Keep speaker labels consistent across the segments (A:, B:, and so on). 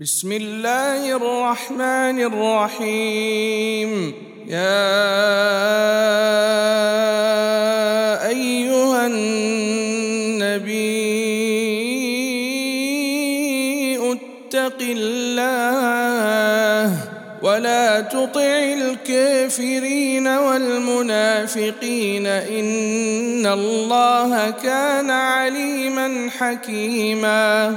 A: بسم الله الرحمن الرحيم يا ايها النبي اتق الله ولا تطع الكافرين والمنافقين ان الله كان عليما حكيما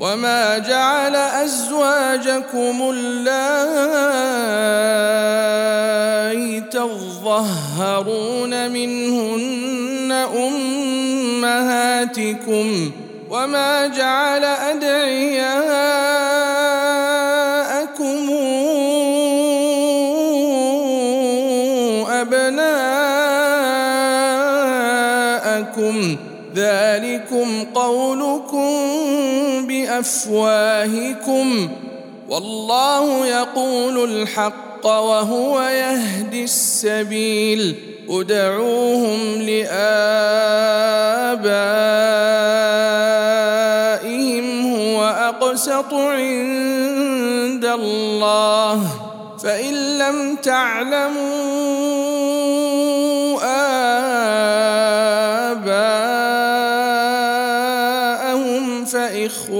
A: وما جعل أزواجكم اللائي تظهرون منهن أمهاتكم وما جعل ادعياكم افواهكم والله يقول الحق وهو يهدي السبيل ادعوهم لابائهم هو اقسط عند الله فان لم تعلموا ابائهم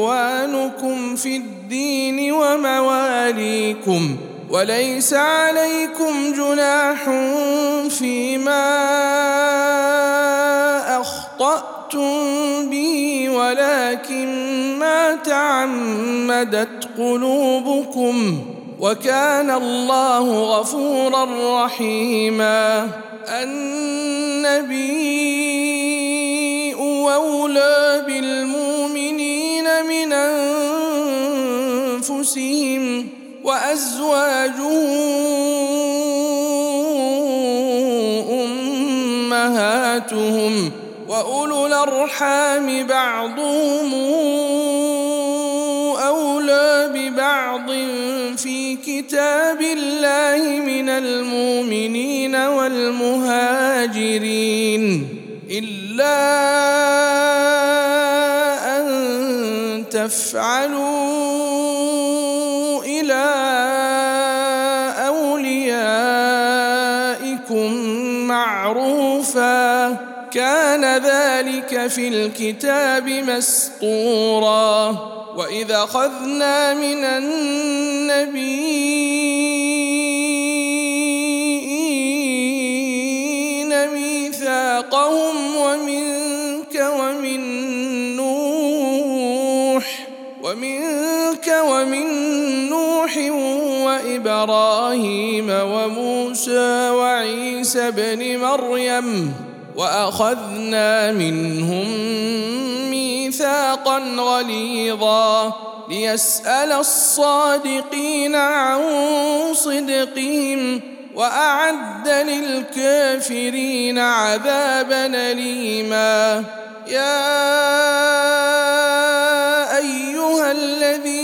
A: إخوانكم في الدين ومواليكم وليس عليكم جناح فيما أخطأتم به ولكن ما تعمدت قلوبكم وكان الله غفورا رحيما النبي أولى بالمؤمنين من أنفسهم وأزواج أمهاتهم وأولو الأرحام بعضهم أولى ببعض في كتاب الله من المؤمنين والمهاجرين إلا تفعلوا إلى أوليائكم معروفا كان ذلك في الكتاب مسطورا وإذا أخذنا من النبيين ميثاقهم ومن ومن نوح وابراهيم وموسى وعيسى بن مريم واخذنا منهم ميثاقا غليظا ليسال الصادقين عن صدقهم واعد للكافرين عذابا اليما يا ايها الذين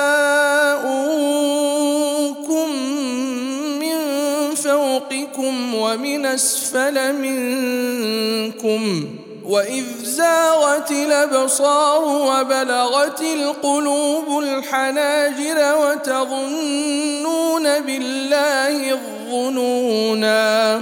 A: ومن أسفل منكم وإذ زاغت الأبصار وبلغت القلوب الحناجر وتظنون بالله الظنونا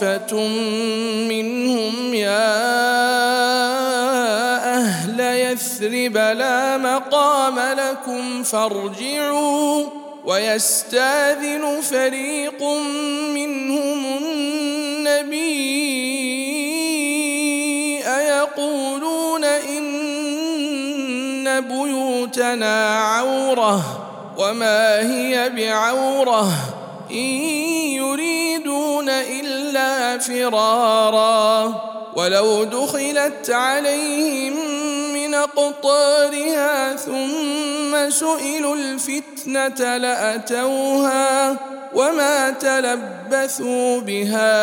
A: طائفة منهم يا أهل يثرب لا مقام لكم فارجعوا ويستاذن فريق منهم النبي أيقولون إن بيوتنا عورة وما هي بعورة إن إلا فرارا ولو دخلت عليهم من قطارها ثم سئلوا الفتنه لاتوها وما تلبثوا بها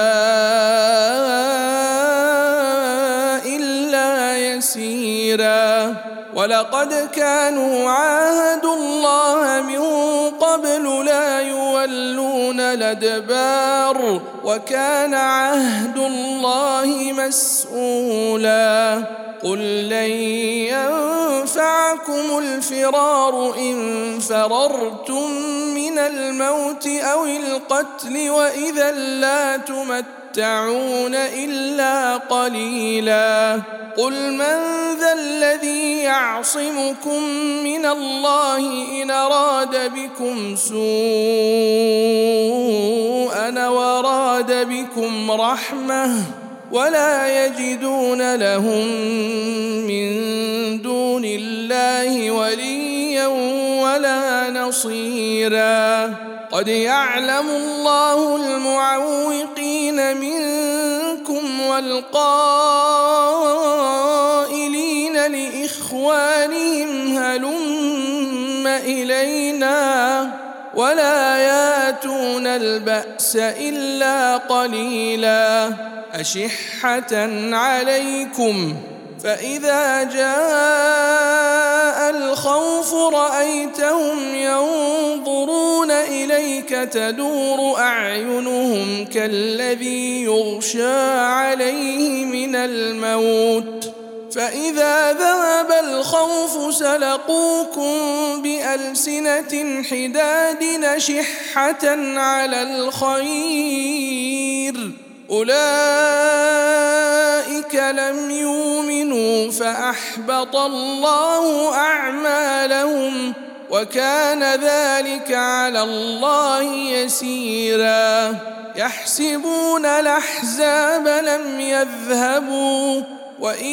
A: الا يسيرا ولقد كانوا عاهدوا الله من قبل لا يولون الادبار وكان عهد الله مسؤولا قل لن ينفعكم الفرار ان فررتم من الموت او القتل واذا لا تمتعون الا قليلا قل من ذا الذي يعصمكم من الله ان اراد بكم سوءا وراد بكم رحمه ولا يجدون لهم من دون الله وليا ولا نصيرا قد يعلم الله المعوقين منكم والقائلين لاخوانهم هلم الينا ولا ياتون الباس الا قليلا اشحه عليكم فاذا جاء الخوف رايتهم ينظرون اليك تدور اعينهم كالذي يغشى عليه من الموت فإذا ذهب الخوف سلقوكم بألسنة حداد شحة على الخير أولئك لم يؤمنوا فأحبط الله أعمالهم وكان ذلك على الله يسيرا يحسبون الأحزاب لم يذهبوا وإن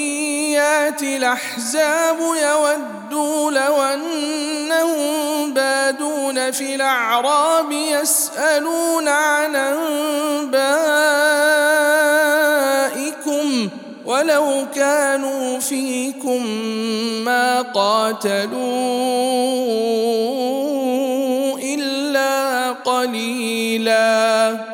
A: ياتي الأحزاب يودوا لو أنهم بادون في الأعراب يسألون عن أنبائكم ولو كانوا فيكم ما قاتلوا إلا قليلاً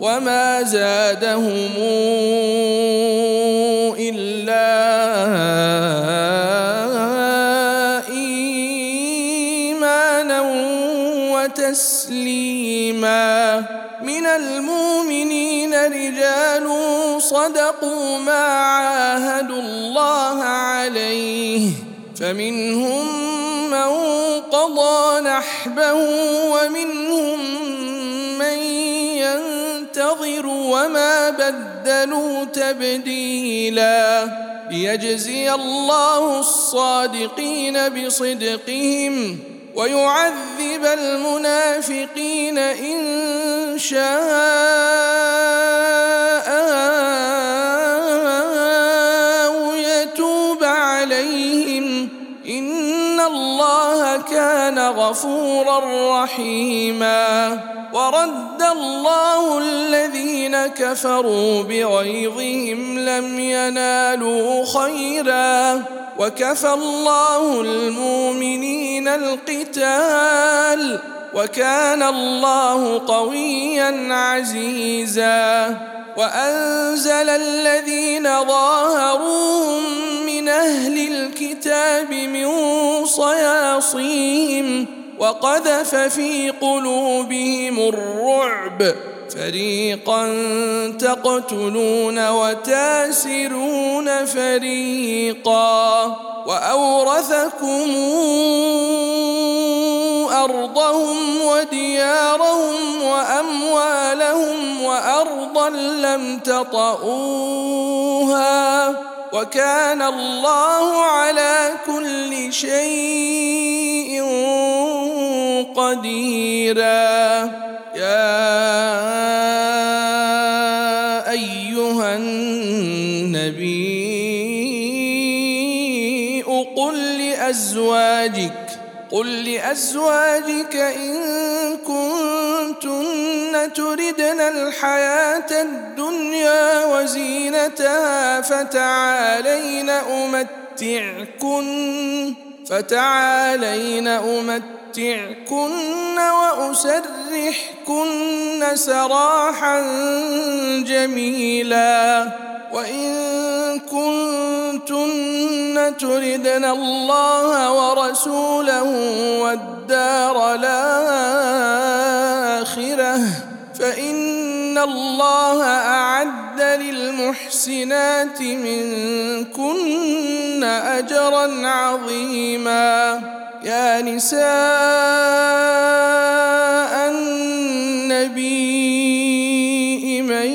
A: وما زادهم إلا إيمانا وتسليما من المؤمنين رجال صدقوا ما عاهدوا الله عليه فمنهم من قضى نحبه ومنهم منتظر وما بدلوا تبديلا ليجزي الله الصادقين بصدقهم ويعذب المنافقين ان شاء وكان غفورا رحيما ورد الله الذين كفروا بغيظهم لم ينالوا خيرا وكفى الله المؤمنين القتال وكان الله قويا عزيزا وانزل الذين ظاهروهم أهل الكتاب من صياصيهم وقذف في قلوبهم الرعب فريقا تقتلون وتاسرون فريقا وأورثكم أرضهم وديارهم وأموالهم وأرضا لم تطئوها وكان الله على كل شيء قديرا يا ايها النبي قل لازواجك قل لازواجك ان تردن الحياة الدنيا وزينتها فتعالين أمتعكن فتعالين أمتعكن وأسرحكن سراحا جميلا وإن كنتن تردن الله ورسوله والدار الآخره فإن الله أعد للمحسنات منكن أجرا عظيما يا نساء النبي من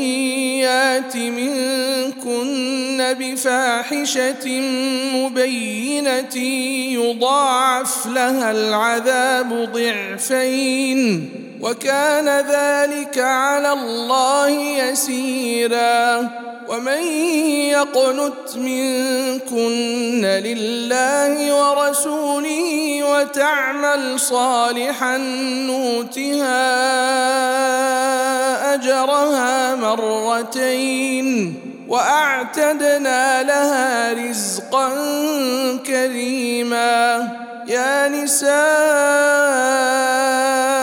A: يات منكن بفاحشة مبينة يضاعف لها العذاب ضعفين وكان ذلك على الله يسيرا ومن يقنت منكن لله ورسوله وتعمل صالحا نوتها اجرها مرتين واعتدنا لها رزقا كريما يا نساء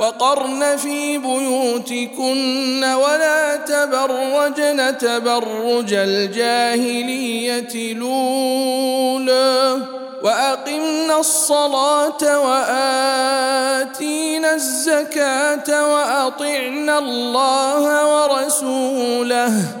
A: وقرن في بيوتكن ولا تبرجن تبرج الجاهلية لولا وأقمنا الصلاة وآتينا الزكاة وأطعنا الله ورسوله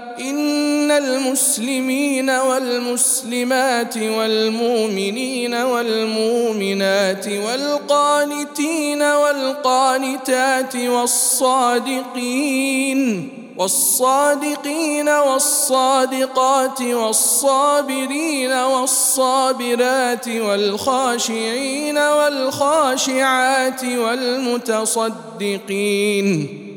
A: ان المسلمين والمسلمات والمؤمنين والمؤمنات والقانتين والقانتات والصادقين والصادقين والصادقات والصابرين والصابرات والخاشعين والخاشعات والمتصدقين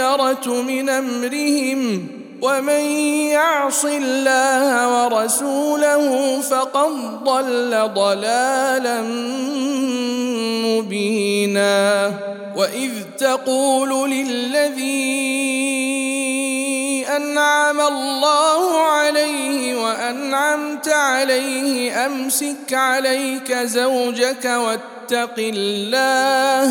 A: الخيرة من أمرهم ومن يعص الله ورسوله فقد ضل ضلالا مبينا وإذ تقول للذي أنعم الله عليه وأنعمت عليه أمسك عليك زوجك واتق الله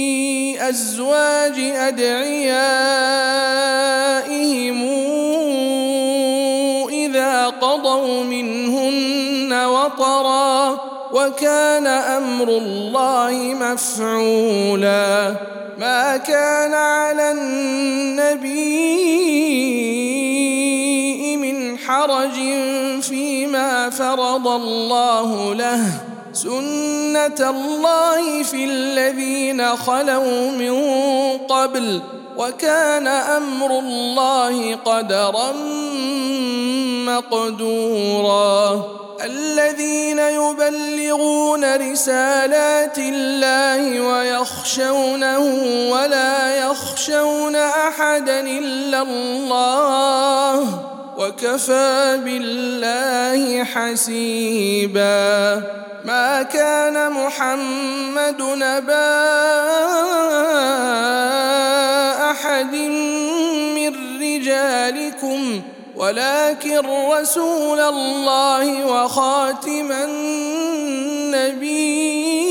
A: أزواج أدعيائهم إذا قضوا منهن وطرا وكان أمر الله مفعولا ما كان على النبي من حرج فيما فرض الله له سنه الله في الذين خلوا من قبل وكان امر الله قدرا مقدورا الذين يبلغون رسالات الله ويخشونه ولا يخشون احدا الا الله وكفى بالله حسيبا ما كان محمد نبا احد من رجالكم ولكن رسول الله وخاتم النبيين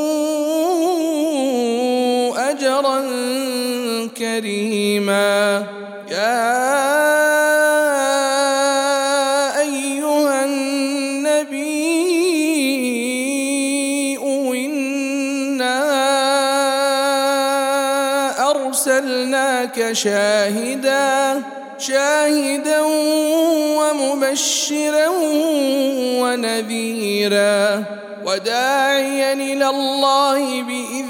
A: أجرا كريما يا أيها النبي إنا أرسلناك شاهدا شاهدا ومبشرا ونذيرا وداعيا إلى الله بإذنه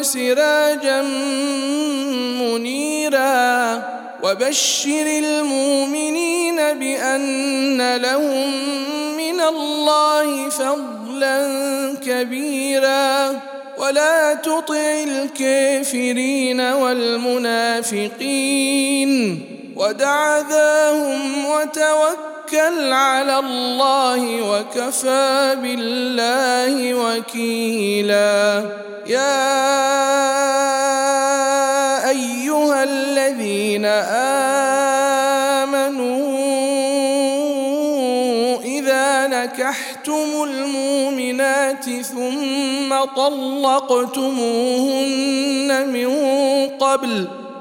A: وسراجا منيرا وبشر المؤمنين بان لهم من الله فضلا كبيرا ولا تطع الكافرين والمنافقين ودع ذاهم وتوكل توكل على الله وكفى بالله وكيلا يا ايها الذين امنوا اذا نكحتم المؤمنات ثم طلقتموهن من قبل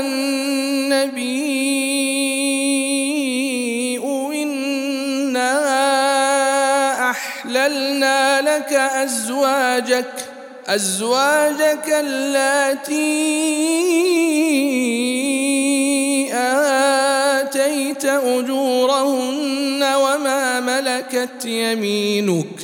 A: النبي إنا أحللنا لك أزواجك أزواجك اللاتي آتيت أجورهن وما ملكت يمينك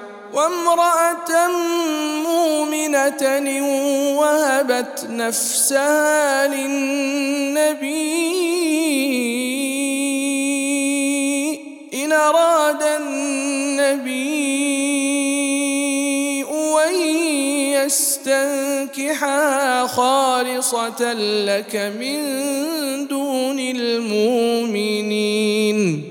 A: وامرأة مؤمنة وهبت نفسها للنبي إن أراد النبي أن يستنكحها خالصة لك من دون المؤمنين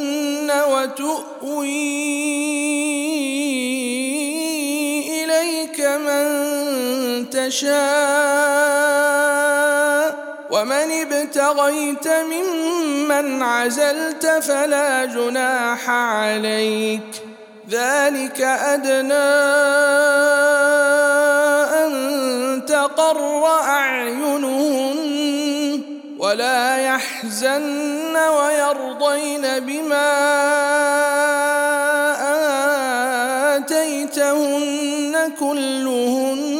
A: تشاء ومن ابتغيت ممن عزلت فلا جناح عليك ذلك ادنى ان تقر اعينهن ولا يحزن ويرضين بما اتيتهن كلهن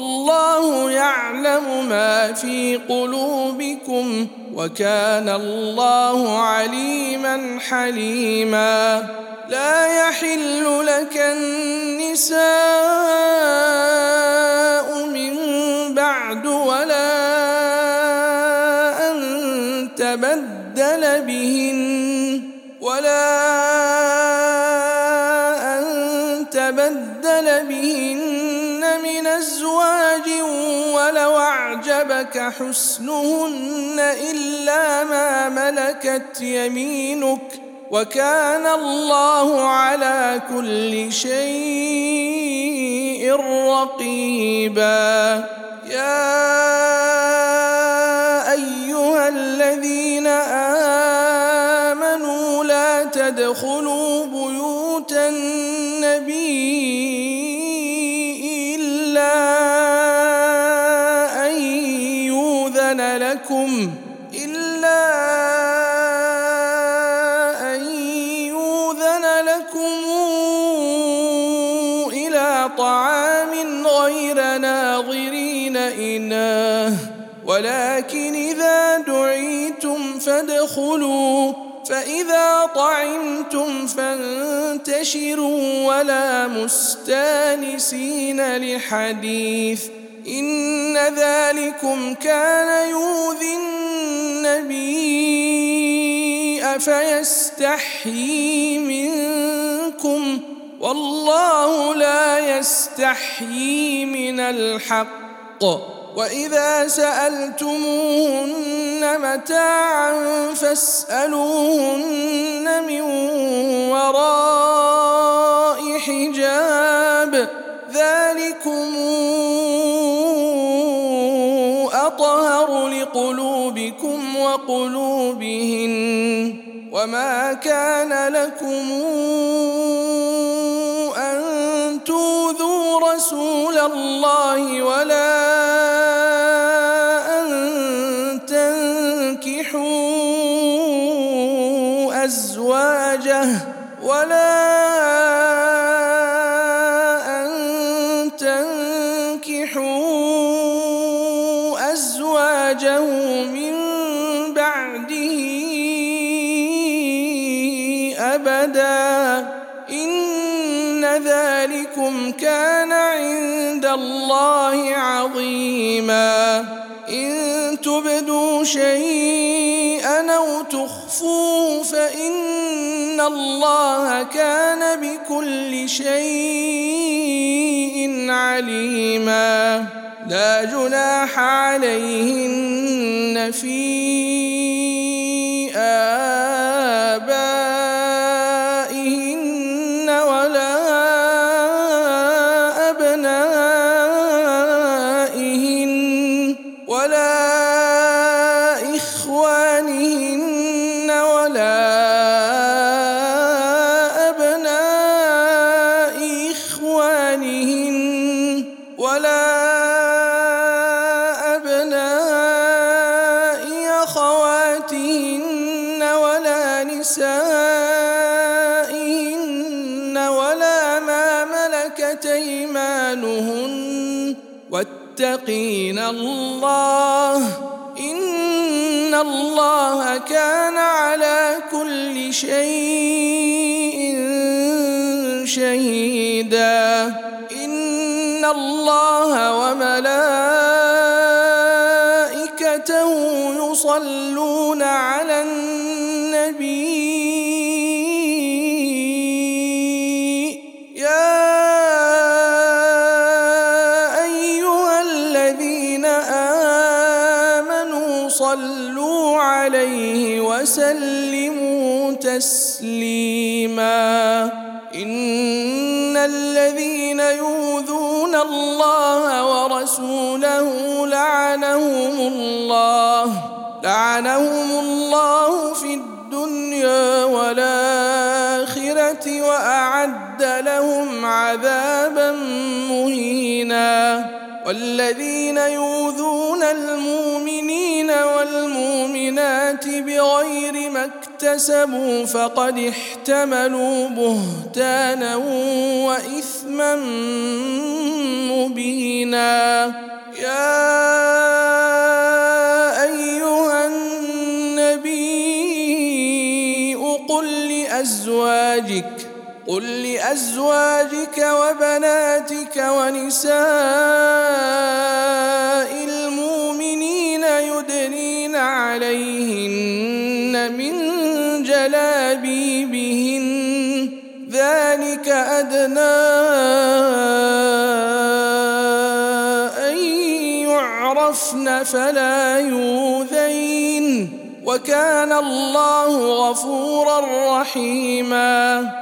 A: والله يعلم ما في قلوبكم وكان الله عليما حليما لا يحل لك النساء من بعد ولا أعجبك حسنهن إلا ما ملكت يمينك وكان الله على كل شيء رقيبا يا أيها الذين آمنوا لا تدخلوا بيوت النبي فادخلوا فإذا طعمتم فانتشروا ولا مستانسين لحديث إن ذلكم كان يؤذي النبي أفيستحيي منكم والله لا يستحيي من الحق واذا سالتموهن متاعا فاسالوهن من وراء حجاب ذلكم اطهر لقلوبكم وقلوبهن وما كان لكم ان توذوا رسول الله ولا ولا أن تنكحوا أزواجه من بعده أبدا إن ذلكم كان عند الله عظيما إن تبدوا شيئا أو تخفوه فإن الله كان بكل شيء عليما لا جناح عليهن فيه إن الله وملائكته يصلون على النبي لعنهم الله في الدنيا والآخرة وأعد لهم عذابا مهينا والذين يؤذون المؤمنين والمؤمنات بغير ما اكتسبوا فقد احتملوا بهتانا وإثما مبينا يا أزواجك وبناتك ونساء المؤمنين يدنين عليهن من جلابيبهن ذلك أدنى أن يعرفن فلا يوذين وكان الله غفورا رحيماً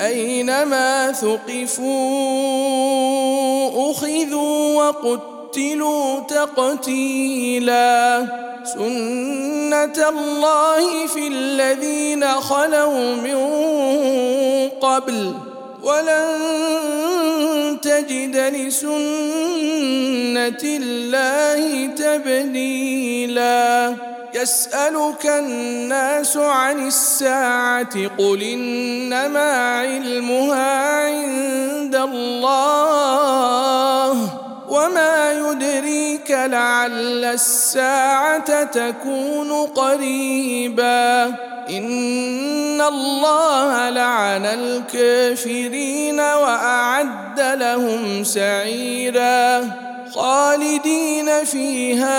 A: أينما ثقفوا أخذوا وقتلوا تقتيلا سنة الله في الذين خلوا من قبل ولن تجد لسنة الله تبديلاً يسالك الناس عن الساعه قل انما علمها عند الله وما يدريك لعل الساعه تكون قريبا ان الله لعن الكافرين واعد لهم سعيرا خالدين فيها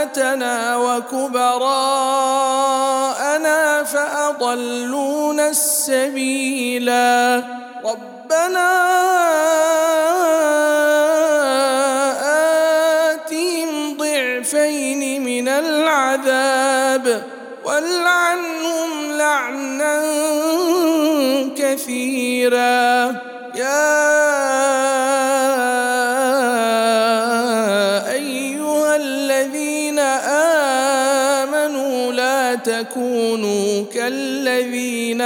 A: أئمتنا وكبراءنا فأضلون السبيلا ربنا آتهم ضعفين من العذاب والعنهم لعنا كثيراً الذين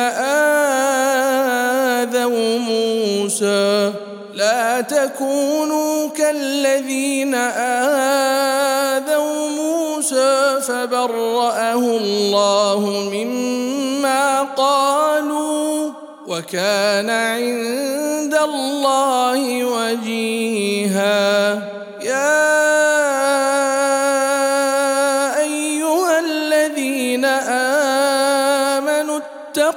A: آذوا موسى لا تكونوا كالذين آذوا موسى فبرأه الله مما قالوا وكان عند الله وجيها يا